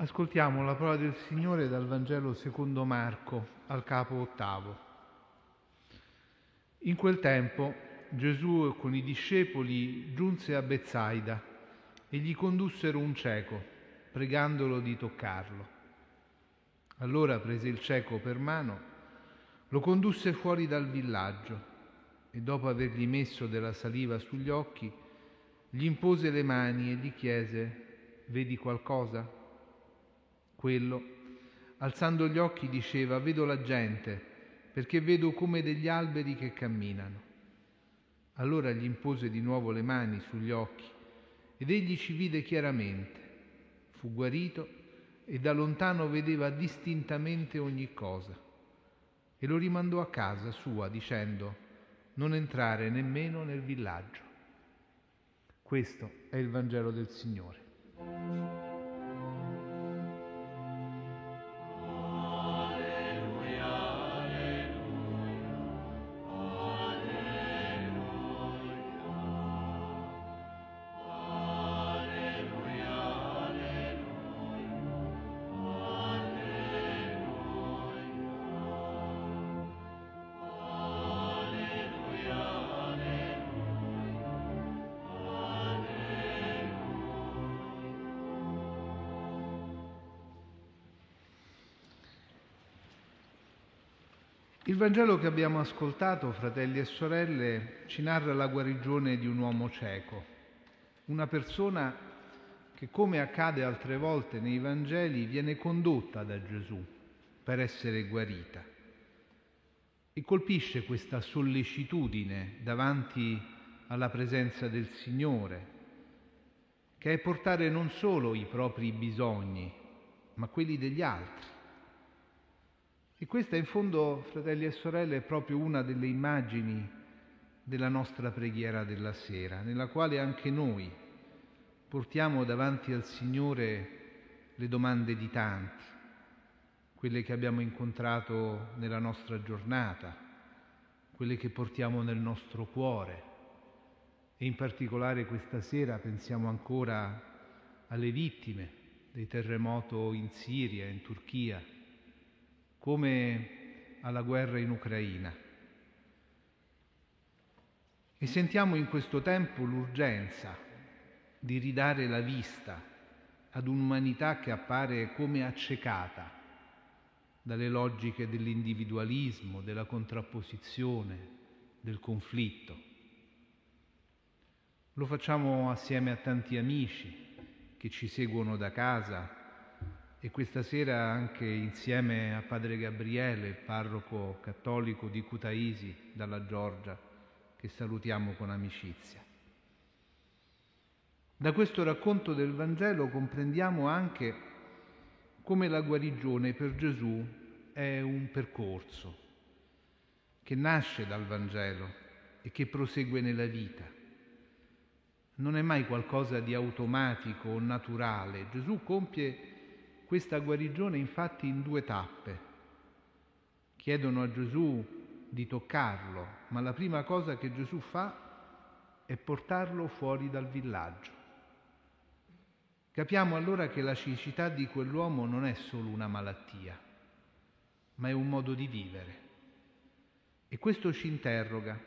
Ascoltiamo la parola del Signore dal Vangelo secondo Marco al capo ottavo. In quel tempo Gesù con i discepoli giunse a Bezzaida e gli condussero un cieco, pregandolo di toccarlo. Allora prese il cieco per mano, lo condusse fuori dal villaggio e dopo avergli messo della saliva sugli occhi, gli impose le mani e gli chiese, vedi qualcosa? Quello, alzando gli occhi, diceva, vedo la gente, perché vedo come degli alberi che camminano. Allora gli impose di nuovo le mani sugli occhi ed egli ci vide chiaramente. Fu guarito e da lontano vedeva distintamente ogni cosa. E lo rimandò a casa sua dicendo, non entrare nemmeno nel villaggio. Questo è il Vangelo del Signore. Il Vangelo che abbiamo ascoltato, fratelli e sorelle, ci narra la guarigione di un uomo cieco, una persona che, come accade altre volte nei Vangeli, viene condotta da Gesù per essere guarita. E colpisce questa sollecitudine davanti alla presenza del Signore, che è portare non solo i propri bisogni, ma quelli degli altri e questa in fondo, fratelli e sorelle, è proprio una delle immagini della nostra preghiera della sera, nella quale anche noi portiamo davanti al Signore le domande di tanti, quelle che abbiamo incontrato nella nostra giornata, quelle che portiamo nel nostro cuore. E in particolare questa sera pensiamo ancora alle vittime del terremoto in Siria, in Turchia, come alla guerra in Ucraina. E sentiamo in questo tempo l'urgenza di ridare la vista ad un'umanità che appare come accecata dalle logiche dell'individualismo, della contrapposizione, del conflitto. Lo facciamo assieme a tanti amici che ci seguono da casa e questa sera anche insieme a Padre Gabriele, parroco cattolico di Cutaisi dalla Giorgia, che salutiamo con amicizia. Da questo racconto del Vangelo comprendiamo anche come la guarigione per Gesù è un percorso che nasce dal Vangelo e che prosegue nella vita. Non è mai qualcosa di automatico o naturale. Gesù compie questa guarigione infatti in due tappe. Chiedono a Gesù di toccarlo, ma la prima cosa che Gesù fa è portarlo fuori dal villaggio. Capiamo allora che la cecità di quell'uomo non è solo una malattia, ma è un modo di vivere. E questo ci interroga,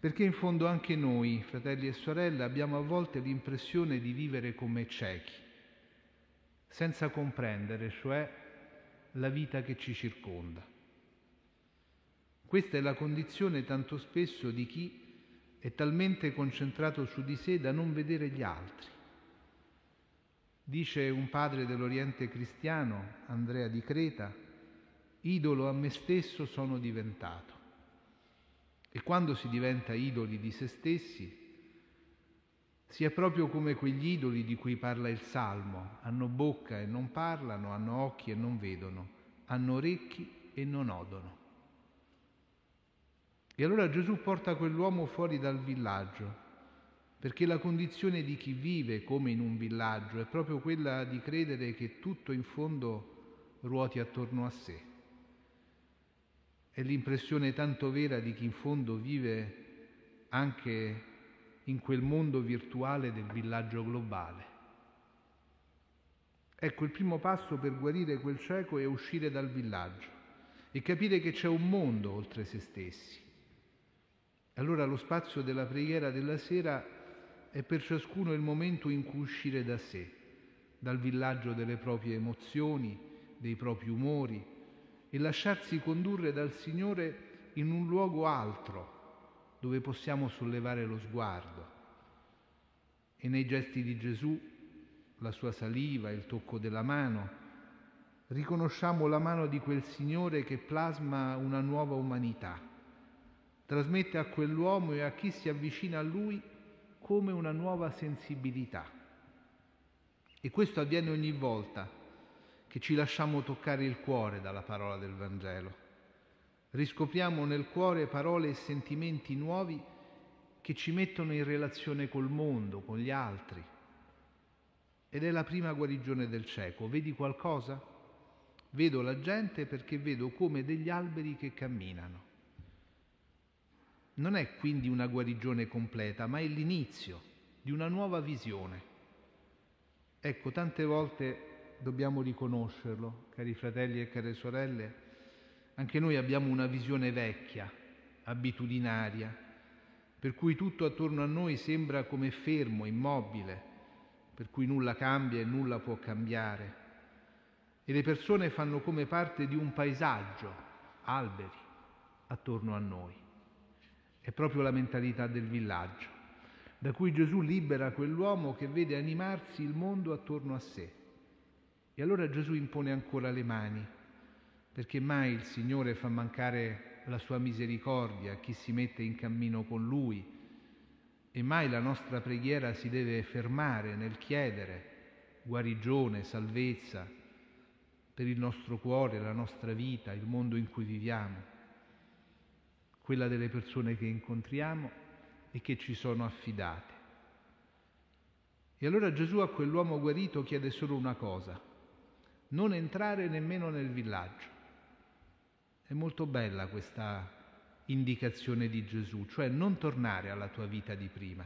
perché in fondo anche noi, fratelli e sorelle, abbiamo a volte l'impressione di vivere come ciechi senza comprendere, cioè, la vita che ci circonda. Questa è la condizione tanto spesso di chi è talmente concentrato su di sé da non vedere gli altri. Dice un padre dell'Oriente cristiano, Andrea di Creta, idolo a me stesso sono diventato. E quando si diventa idoli di se stessi, si è proprio come quegli idoli di cui parla il Salmo, hanno bocca e non parlano, hanno occhi e non vedono, hanno orecchi e non odono. E allora Gesù porta quell'uomo fuori dal villaggio, perché la condizione di chi vive come in un villaggio è proprio quella di credere che tutto in fondo ruoti attorno a sé. È l'impressione tanto vera di chi in fondo vive anche in quel mondo virtuale del villaggio globale. Ecco, il primo passo per guarire quel cieco è uscire dal villaggio e capire che c'è un mondo oltre se stessi. Allora lo spazio della preghiera della sera è per ciascuno il momento in cui uscire da sé, dal villaggio delle proprie emozioni, dei propri umori e lasciarsi condurre dal Signore in un luogo altro dove possiamo sollevare lo sguardo. E nei gesti di Gesù la sua saliva, il tocco della mano, riconosciamo la mano di quel Signore che plasma una nuova umanità, trasmette a quell'uomo e a chi si avvicina a lui come una nuova sensibilità. E questo avviene ogni volta che ci lasciamo toccare il cuore dalla parola del Vangelo. Riscopriamo nel cuore parole e sentimenti nuovi che ci mettono in relazione col mondo, con gli altri, ed è la prima guarigione del cieco. Vedi qualcosa? Vedo la gente perché vedo come degli alberi che camminano. Non è quindi una guarigione completa, ma è l'inizio di una nuova visione. Ecco, tante volte dobbiamo riconoscerlo, cari fratelli e care sorelle, anche noi abbiamo una visione vecchia, abitudinaria, per cui tutto attorno a noi sembra come fermo, immobile, per cui nulla cambia e nulla può cambiare. E le persone fanno come parte di un paesaggio, alberi, attorno a noi. È proprio la mentalità del villaggio, da cui Gesù libera quell'uomo che vede animarsi il mondo attorno a sé. E allora Gesù impone ancora le mani, perché mai il Signore fa mancare la sua misericordia a chi si mette in cammino con Lui, e mai la nostra preghiera si deve fermare nel chiedere guarigione, salvezza per il nostro cuore, la nostra vita, il mondo in cui viviamo, quella delle persone che incontriamo e che ci sono affidate. E allora Gesù a quell'uomo guarito chiede solo una cosa, non entrare nemmeno nel villaggio. È molto bella questa indicazione di Gesù, cioè non tornare alla tua vita di prima,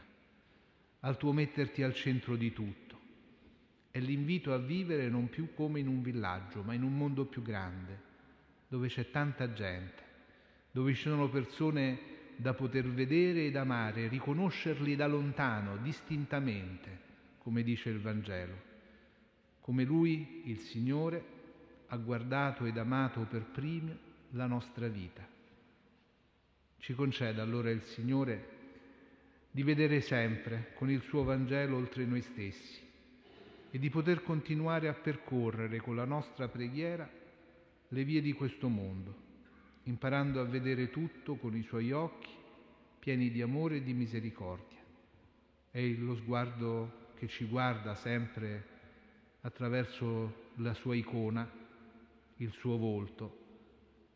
al tuo metterti al centro di tutto. È l'invito a vivere non più come in un villaggio, ma in un mondo più grande, dove c'è tanta gente, dove ci sono persone da poter vedere ed amare, riconoscerli da lontano, distintamente, come dice il Vangelo, come Lui, il Signore, ha guardato ed amato per primo la nostra vita. Ci conceda allora il Signore di vedere sempre con il suo Vangelo oltre noi stessi e di poter continuare a percorrere con la nostra preghiera le vie di questo mondo, imparando a vedere tutto con i suoi occhi pieni di amore e di misericordia. È lo sguardo che ci guarda sempre attraverso la sua icona, il suo volto,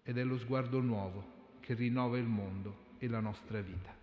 ed è lo sguardo nuovo che rinnova il mondo e la nostra vita.